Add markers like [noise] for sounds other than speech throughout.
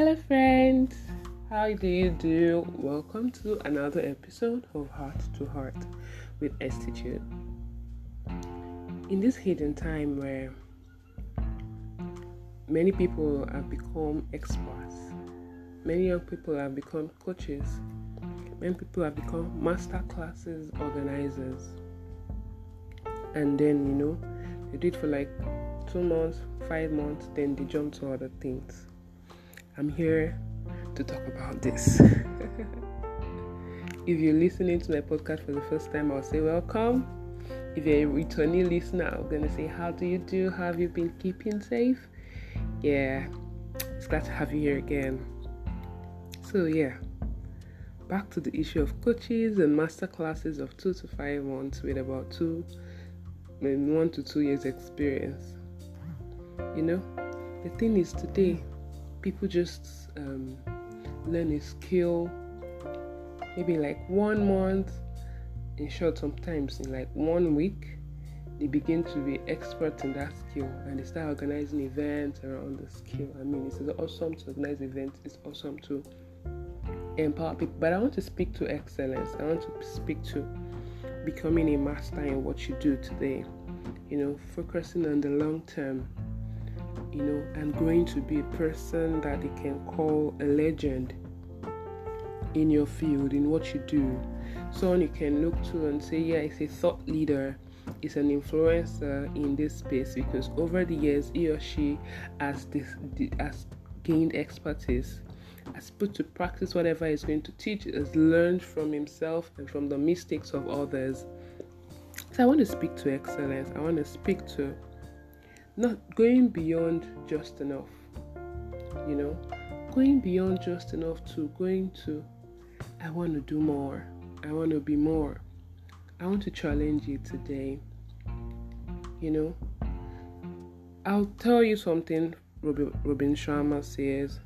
Hello, friends. How do you do? Welcome to another episode of Heart to Heart with Estitude. In this hidden time where many people have become experts, many young people have become coaches, many people have become master classes organizers, and then you know they do it for like two months, five months, then they jump to other things. I'm here to talk about this. [laughs] if you're listening to my podcast for the first time, I'll say welcome. If you're a returning listener, I'm gonna say how do you do? How have you been keeping safe? Yeah, it's glad to have you here again. So yeah, back to the issue of coaches and master classes of two to five months with about two, one to two years experience. You know, the thing is today people just um, learn a skill maybe like one month in short sometimes in like one week they begin to be expert in that skill and they start organizing events around the skill. I mean it's awesome to organize events it's awesome to empower people but i want to speak to excellence. I want to speak to becoming a master in what you do today. You know focusing on the long term you know, and growing to be a person that they can call a legend in your field, in what you do. Someone you can look to and say, yeah, it's a thought leader, it's an influencer in this space because over the years he or she has this has gained expertise, has put to practice whatever he's going to teach, has learned from himself and from the mistakes of others. So I want to speak to excellence. I want to speak to not going beyond just enough you know? Going beyond just enough to going to i want to do more. I want to be more. I want to challenge you today. You know? I'll tell you something robin, sharma says.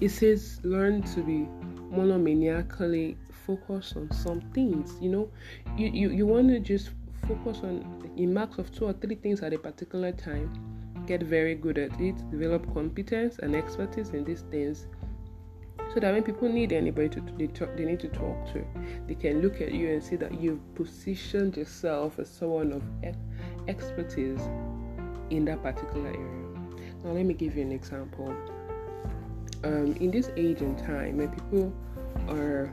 He says learn to be monomaniacally focused on some things. You know? You you, you want to just focus on in marks of two or three things at a particular time, get very good at it, develop competence and expertise in these things so that when people need anybody to they, talk, they need to talk to they can look at you and see that you've positioned yourself as someone of expertise in that particular area. Now let me give you an example. Um, in this age and time when people are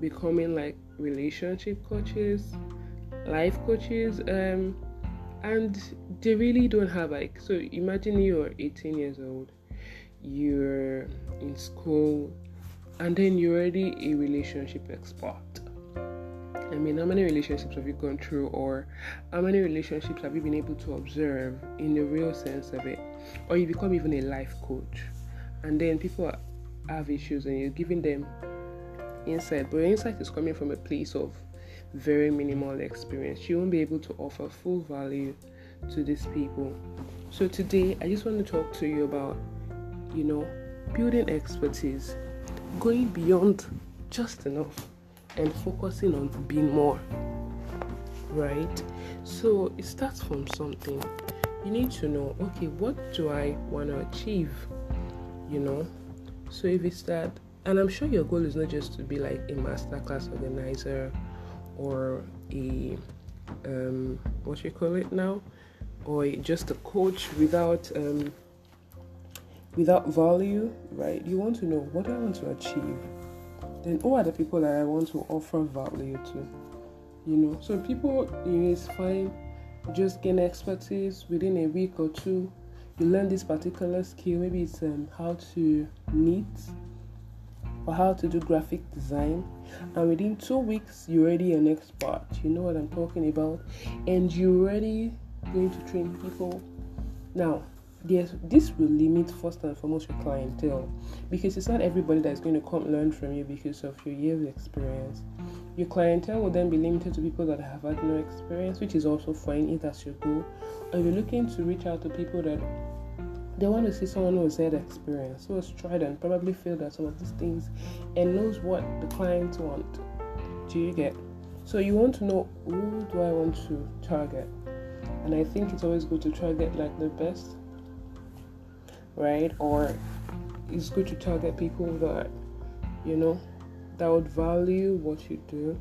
becoming like relationship coaches life coaches um, and they really don't have like so imagine you're 18 years old you're in school and then you're already a relationship expert I mean, how many relationships have you gone through, or how many relationships have you been able to observe in the real sense of it? Or you become even a life coach, and then people have issues, and you're giving them insight, but your insight is coming from a place of very minimal experience. You won't be able to offer full value to these people. So today I just want to talk to you about, you know, building expertise, going beyond just enough and focusing on being more. Right? So it starts from something. You need to know, okay, what do I want to achieve? You know? So if it's that and I'm sure your goal is not just to be like a masterclass organizer or a um, what you call it now, or just a coach without um, without value, right? You want to know what I want to achieve. Then who are the people that I want to offer value to? You know, so people know, it's fine. Just gain expertise within a week or two. You learn this particular skill. Maybe it's um, how to knit or how to do graphic design. And within two weeks you're already an expert. You know what i'm talking about. And you're already going to train people. Now this will limit first and foremost your clientele because it's not everybody that's going to come learn from you because of your years of experience. Your clientele will then be limited to people that have had no experience which is also fine if that's your goal. Or you're looking to reach out to people that they want to see someone who has had experience, who has tried and probably failed at some of these things and knows what the clients want. Do you get? So you want to know who do I want to target? And I think it's always good to target like the best, right? Or it's good to target people that you know that would value what you do,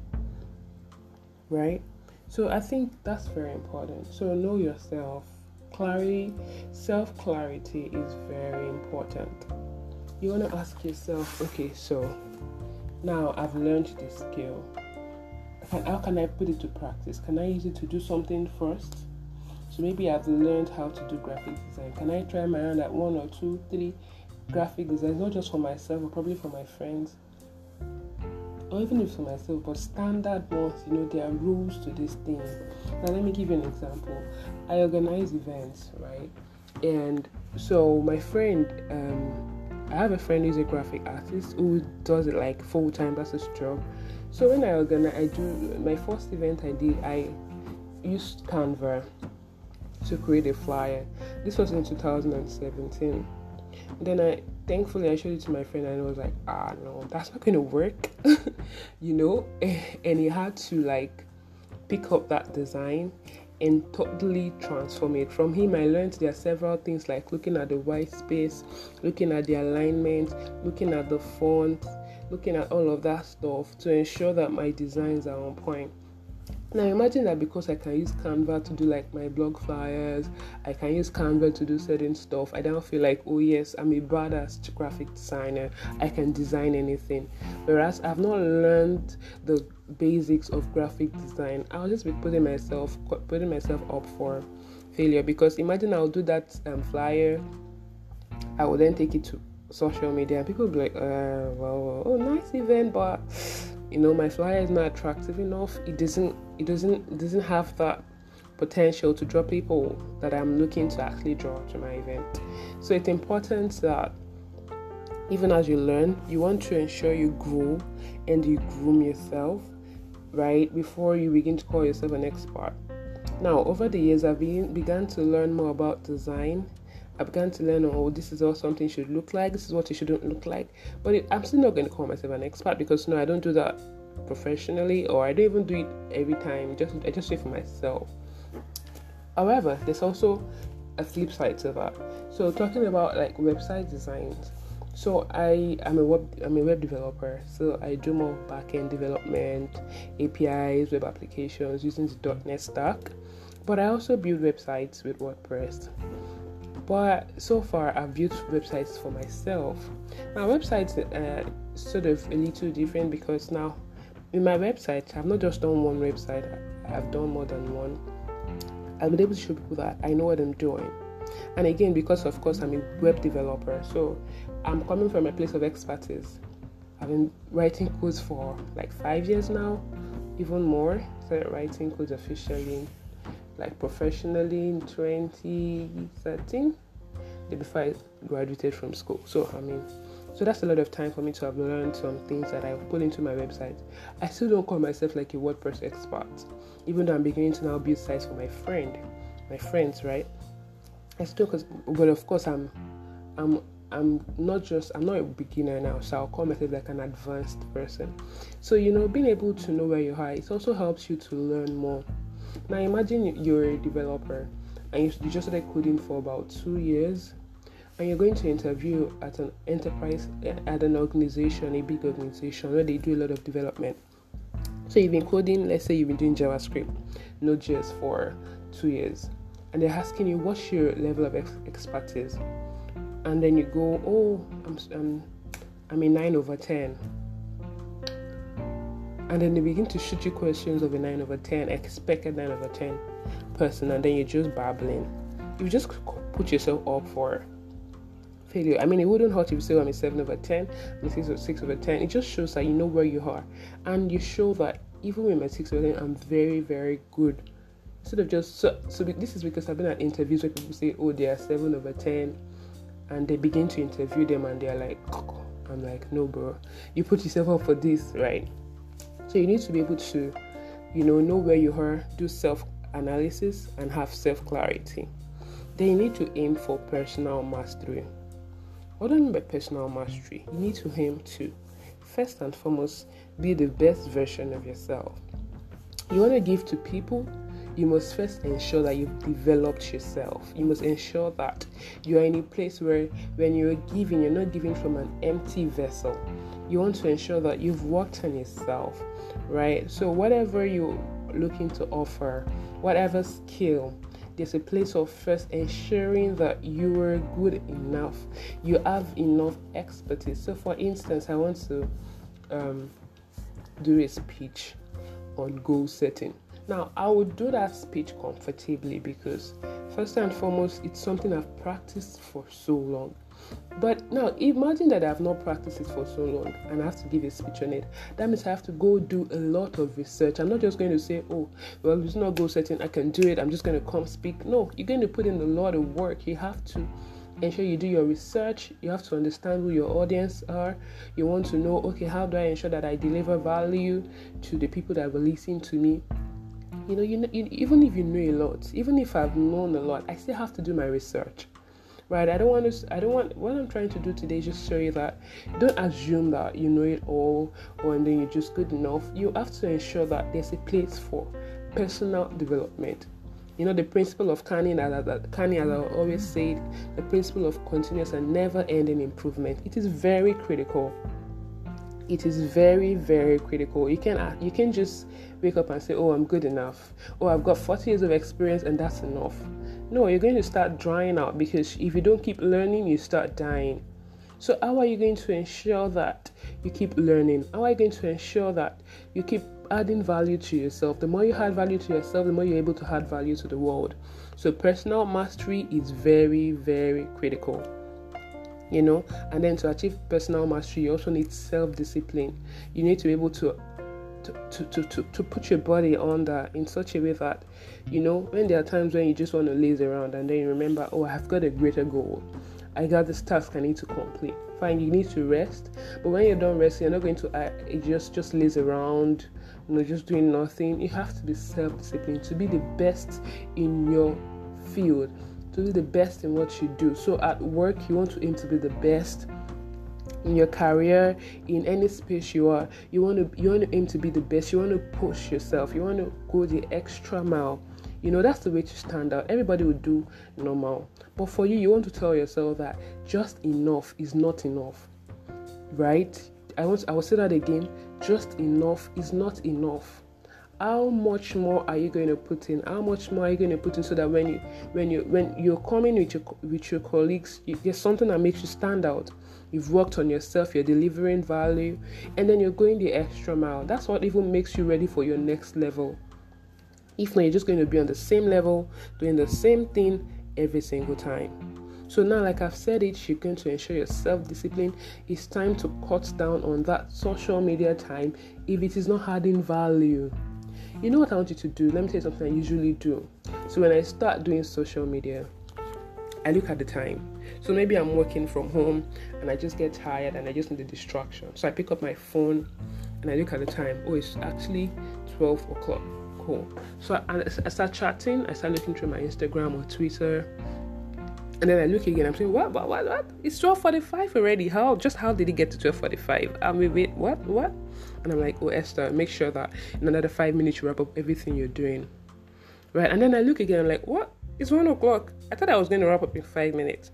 right? So I think that's very important. So know yourself. Clarity, self clarity is very important. You want to ask yourself, okay, so now I've learned this skill. How can I put it to practice? Can I use it to do something first? So maybe I've learned how to do graphic design. Can I try my hand at one or two, three graphic designs, not just for myself, but probably for my friends? Or even if for myself, but standard ones, you know, there are rules to this thing. Now, let me give you an example. I organize events, right? And so, my friend, um, I have a friend who's a graphic artist who does it like full time, that's his job. So, when I organize, I do my first event I did, I used Canva to create a flyer. This was in 2017. Then I thankfully I showed it to my friend and I was like, ah no, that's not gonna work. [laughs] you know? [laughs] And he had to like pick up that design and totally transform it. From him I learned there are several things like looking at the white space, looking at the alignment, looking at the font, looking at all of that stuff to ensure that my designs are on point. Now imagine that because I can use Canva to do like my blog flyers, I can use Canva to do certain stuff. I don't feel like, oh yes, I'm a badass graphic designer. I can design anything. Whereas I've not learned the basics of graphic design. I'll just be putting myself putting myself up for failure because imagine I'll do that um, flyer. I will then take it to social media and people will be like, uh, well, oh nice event, but you know my flyer is not attractive enough it doesn't it doesn't it doesn't have that potential to draw people that i'm looking to actually draw to my event so it's important that even as you learn you want to ensure you grow and you groom yourself right before you begin to call yourself an expert now over the years i've been, began to learn more about design I began to learn, oh, this is what something should look like. This is what it shouldn't look like. But it, I'm still not going to call myself an expert because no, I don't do that professionally, or I don't even do it every time. Just I just do it for myself. However, there's also a flip side to that. So talking about like website designs. So I am a web I'm a web developer. So I do more backend development, APIs, web applications using the .NET stack. But I also build websites with WordPress. But so far, I've built websites for myself. My websites are uh, sort of a little different because now in my website, I've not just done one website, I've done more than one. Mm. I've been able to show people that I know what I'm doing. And again, because of course I'm a web developer, so I'm coming from a place of expertise. I've been writing codes for like five years now, even more. Started writing codes officially like professionally in 2013 before I graduated from school. So I mean, so that's a lot of time for me to have learned some things that I've put into my website. I still don't call myself like a WordPress expert, even though I'm beginning to now build sites for my friend, my friends, right? I still, cause, but of course I'm, I'm, I'm not just I'm not a beginner now, so I'll call myself like an advanced person. So you know, being able to know where you are, it also helps you to learn more now imagine you're a developer and you, you just started coding for about two years and you're going to interview at an enterprise eh, at an organization, a big organization where they do a lot of development. So you've been coding, let's say you've been doing JavaScript, Node.js for two years, and they're asking you what's your level of ex- expertise, and then you go, oh, I'm, I'm, um, I'm a nine over ten. And then they begin to shoot you questions of a 9 over 10 expected 9 over 10 person and then you're just babbling. You just put yourself up for failure. I mean it wouldn't hurt if you say oh, i'm a 7 over 10 i'm a 6 over 6 over 10 it just shows that you know where you are. And you show that even with my 6 over 10 i'm very very good. Instead of just so, so this is because i've been at interviews where people say oh they are 7 over 10 and they begin to interview them and they're like i'm like no bro. You put yourself up for this right? So you need to be able to, you know, know where you are, do self analysis, and have self clarity. Then you need to aim for personal mastery. I mean by personal mastery? You need to aim to, first and foremost, be the best version of yourself. You want to give to people, you must first ensure that you've developed yourself. You must ensure that you are in a place where when you're giving, you're not giving from an empty vessel. You want to ensure that you've worked on yourself, right? So, whatever you're looking to offer, whatever skill, there's a place of first ensuring that you are good enough, you have enough expertise. So, for instance, I want to um, do a speech on goal setting. Now, I would do that speech comfortably because, first and foremost, it's something I've practiced for so long. But now imagine that I've not practiced it for so long and I have to give a speech on it. That means I have to go do a lot of research. I'm not just going to say, oh, well, it's not goal setting, I can do it, I'm just going to come speak. No, you're going to put in a lot of work. You have to ensure you do your research. You have to understand who your audience are. You want to know, okay, how do I ensure that I deliver value to the people that will listen to me? You know, you, know, even if you know a lot, even if I've known a lot, I still have to do my research right i don't want to i don't want what i'm trying to do today is just show you that don't assume that you know it all or and then you're just good enough you have to ensure that there's a place for personal development you know the principle of CANI, as, CANI, I always say, the principle of continuous and never-ending improvement. It is very critical. It is very, very critical. You can uh, you can just wake up and say, "Oh, I'm good enough," "Oh, I've got 40 years of experience and that's enough." No, you're going to start drying out because if you don't keep learning, you start dying. So, how are you going to ensure that you keep learning? How are you going to ensure that you keep adding value to yourself? The more you add value to yourself, the more you're able to add value to the world. So, personal mastery is very, very critical. You know, and then to achieve personal mastery, you also need self discipline. You need to be able to to, to, to, to put your body on that in such a way that, you know, when there are times when you just want to laze around and then you remember, oh, I've got a greater goal. I got this task I need to complete. Fine, you need to rest, but when you're done resting, you're not going to uh, just just laze around, you know, just doing nothing. You have to be self-disciplined to be the best in your field, to be the best in what you do. So at work, you want to aim to be the best in your career in any space you are you want to you want to aim to be the best you want to push yourself you want to go the extra mile. You know that's the way to stand out. Everybody would do normal. But for you you want to tell yourself that just enough is not enough right? I want i will say that again. Just enough is not enough how much more are you going to put in? How much more are you going to put in so that when you when you when you're coming with your with your colleagues you, there's something that makes you stand out. You've worked on yourself you're delivering value and then you're going the extra mile. That's what even makes you ready for your next level. If not you're just going to be on the same level doing the same thing every single time. So now, like I've said it, you're going to ensure your self discipline. It's time to cut down on that social media time if it is not adding value. You know what I want you to do? Let me tell you something I usually do. So when I start doing social media, I look at the time. So maybe I'm working from home and I just get tired and I just need a distraction. So I pick up my phone and I look at the time. Oh, it's actually 12 o'clock. Cool. So I, I start chatting. I start looking through my Instagram or Twitter. And then I look again. I'm saying, what, what, what, what? It's 12:45 already. How? Just how did it get to 12:45? I mean, wait, what, what? And I'm like, oh, Esther, make sure that in another five minutes you wrap up everything you're doing. Right? And then I look again, I'm like, what? It's one o'clock. I thought I was going to wrap up in five minutes.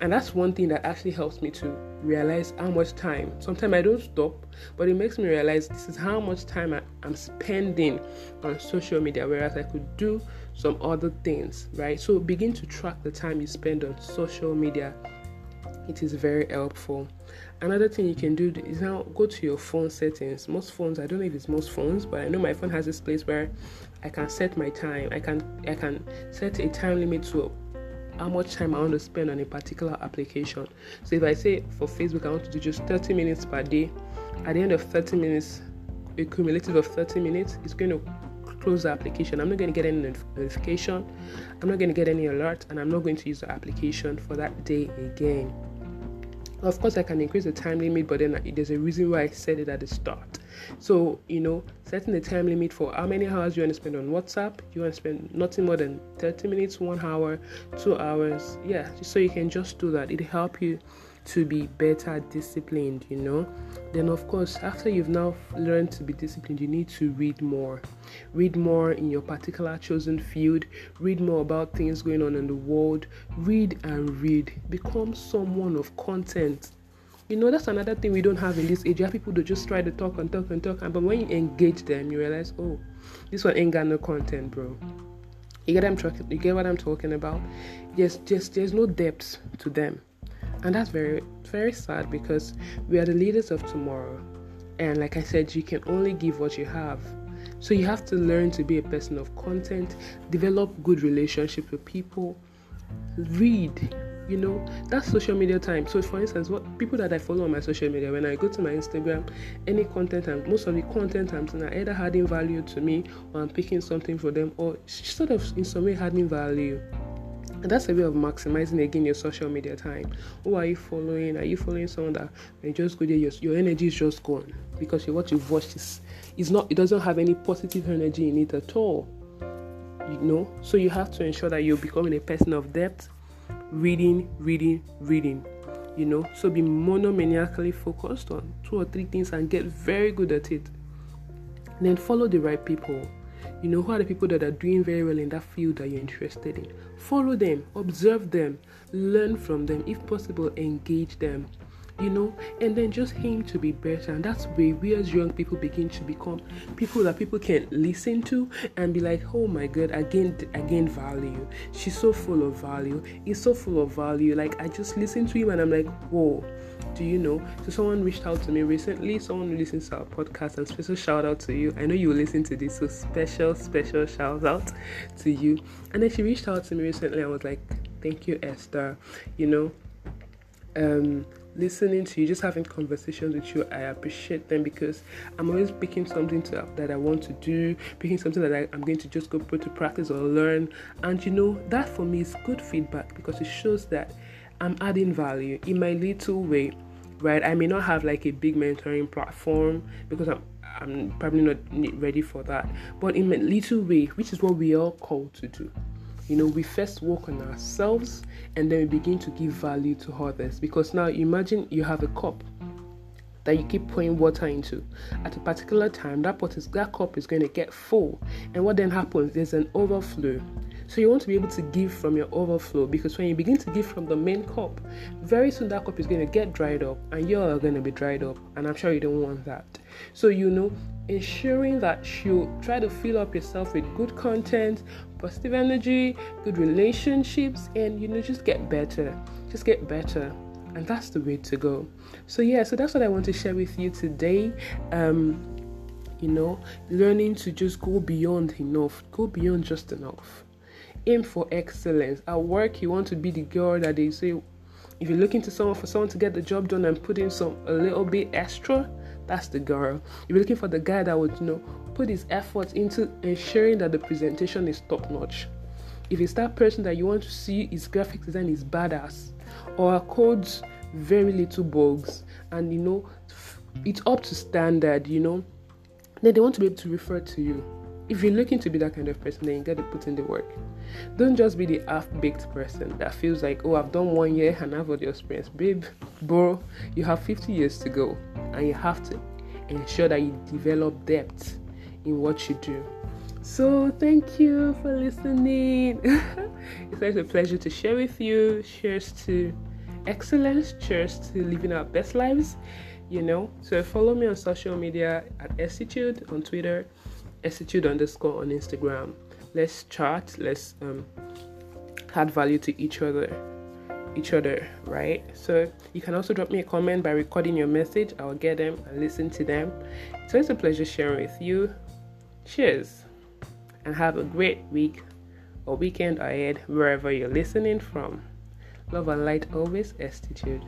And that's one thing that actually helps me to realize how much time. Sometimes I don't stop, but it makes me realize this is how much time I, am spending on social media, whereas I could do some other things, right? So begin to track the time you spend on social media. It is very helpful. Another thing you can do is now go to your phone settings. Most phones, I don't know if it's most phones, but I know my phone has this place where I can set my time. I can I can set a time limit to how much time I want to spend on a particular application. So if I say for Facebook I want to do just 30 minutes per day, at the end of 30 minutes, a cumulative of 30 minutes, it's going to close the application. I'm not going to get any notification, I'm not going to get any alert, and I'm not going to use the application for that day again. Of course, I can increase the time limit, but then there's a reason why I said it at the start. So, you know, setting the time limit for how many hours you want to spend on WhatsApp, you want to spend nothing more than 30 minutes, one hour, two hours. Yeah, so you can just do that. It'll help you to be better disciplined, you know. Then, of course, after you've now learned to be disciplined, you need to read more. Read more in your particular chosen field, read more about things going on in the world, read and read. Become someone of content. You know, that's another thing we don't have in this age. You have people that just try to talk and talk and talk, but when you engage them, you realize, oh, this one ain't got no content, bro. You get, I'm talking, you get what I'm talking about? Yes, just there's no depth to them and that's very very sad because we are the leaders of tomorrow. And like i said you can only give what you have. So you have to learn to be a person of content develop good relationships with people read you know that's social media time. So for instance what people that i follow on my social media when i go to my instagram any content and most of the content i'm seeing are either adding value to me or i'm picking something for them or sort of in some way adding value that's a way of maximizing again your social media time. Who are you following? Are you following someone that when just go there, your, your energy is just gone because what you've watched is is not it doesn't have any positive energy in it at all. You know, so you have to ensure that you're becoming a person of depth, reading, reading, reading. You know, so be monomaniacally focused on two or three things and get very good at it. And then follow the right people you know, who are the people that are doing very well in that field that you're interested in? Follow them, observe them, learn from them, if possible, engage them. You know, and then just aim to be better, and that's where we as young people begin to become people that people can listen to and be like, "Oh my God, again, again, value. She's so full of value. He's so full of value." Like I just listen to him, and I'm like, "Whoa." do you know? So someone reached out to me recently, someone who listens to our podcast, and special shout out to you. I know you will listen to this, so special, special shout out to you. And then she reached out to me recently and was like, Thank you, Esther. You know, um, listening to you, just having conversations with you, I appreciate them because I'm always picking something to, that I want to do, picking something that I, am going to just go put to practice or learn. And you know, that for me is good feedback because it shows that I'm adding value in my little way right? I may not have like a big mentoring platform because I'm I'm probably not ready for that. But in a little way, which is what we are called to do. You know, we first work on ourselves and then we begin to give value to others. Because now imagine you have a cup that you keep pouring water into. At a particular time, that, pot is, that cup is going to get full. And what then happens? There's an overflow. So you want to be able to give from your overflow because when you begin to give from the main cup, very soon that cup is going to get dried up and you're going to be dried up. And I'm sure you don't want that. So, you know, ensuring that you try to fill up yourself with good content, positive energy, good relationships, and you know, just get better. Just get better. And that's the way to go. So, yeah, so that's what I want to share with you today. Um, you know, learning to just go beyond enough, go beyond just enough aim for excellence. At work, you want to be the girl that they say, if you're looking to someone for someone to get the job done and put in some a little bit extra, that's the girl. If you're looking for the guy that would, you know, put his efforts into ensuring that the presentation is top notch. If it's that person that you want to see his graphic design is badass, or codes very little bugs, and you know, it's up to standard, you know, then they want to be able to refer to you if you're looking to be that kind of person, then you got to put in the work. Don't just be the half-baked person that feels like, oh, I've done one year and I've got the experience. Babe, bro, you have 50 years to go, and you have to ensure that you develop depth in what you do. So, thank you for listening. [laughs] it's always a pleasure to share with you. Cheers to excellence. Cheers to living our best lives. You know, so follow me on social media at Estitude on Twitter Estitude underscore on Instagram. Let's chat. Let's um, add value to each other each other, right? So you can also drop me a comment by recording your message. I'll get them and listen to them. It's always a pleasure sharing with you. Cheers and have a great week or weekend ahead wherever you're listening from. Love and light always, Estitude.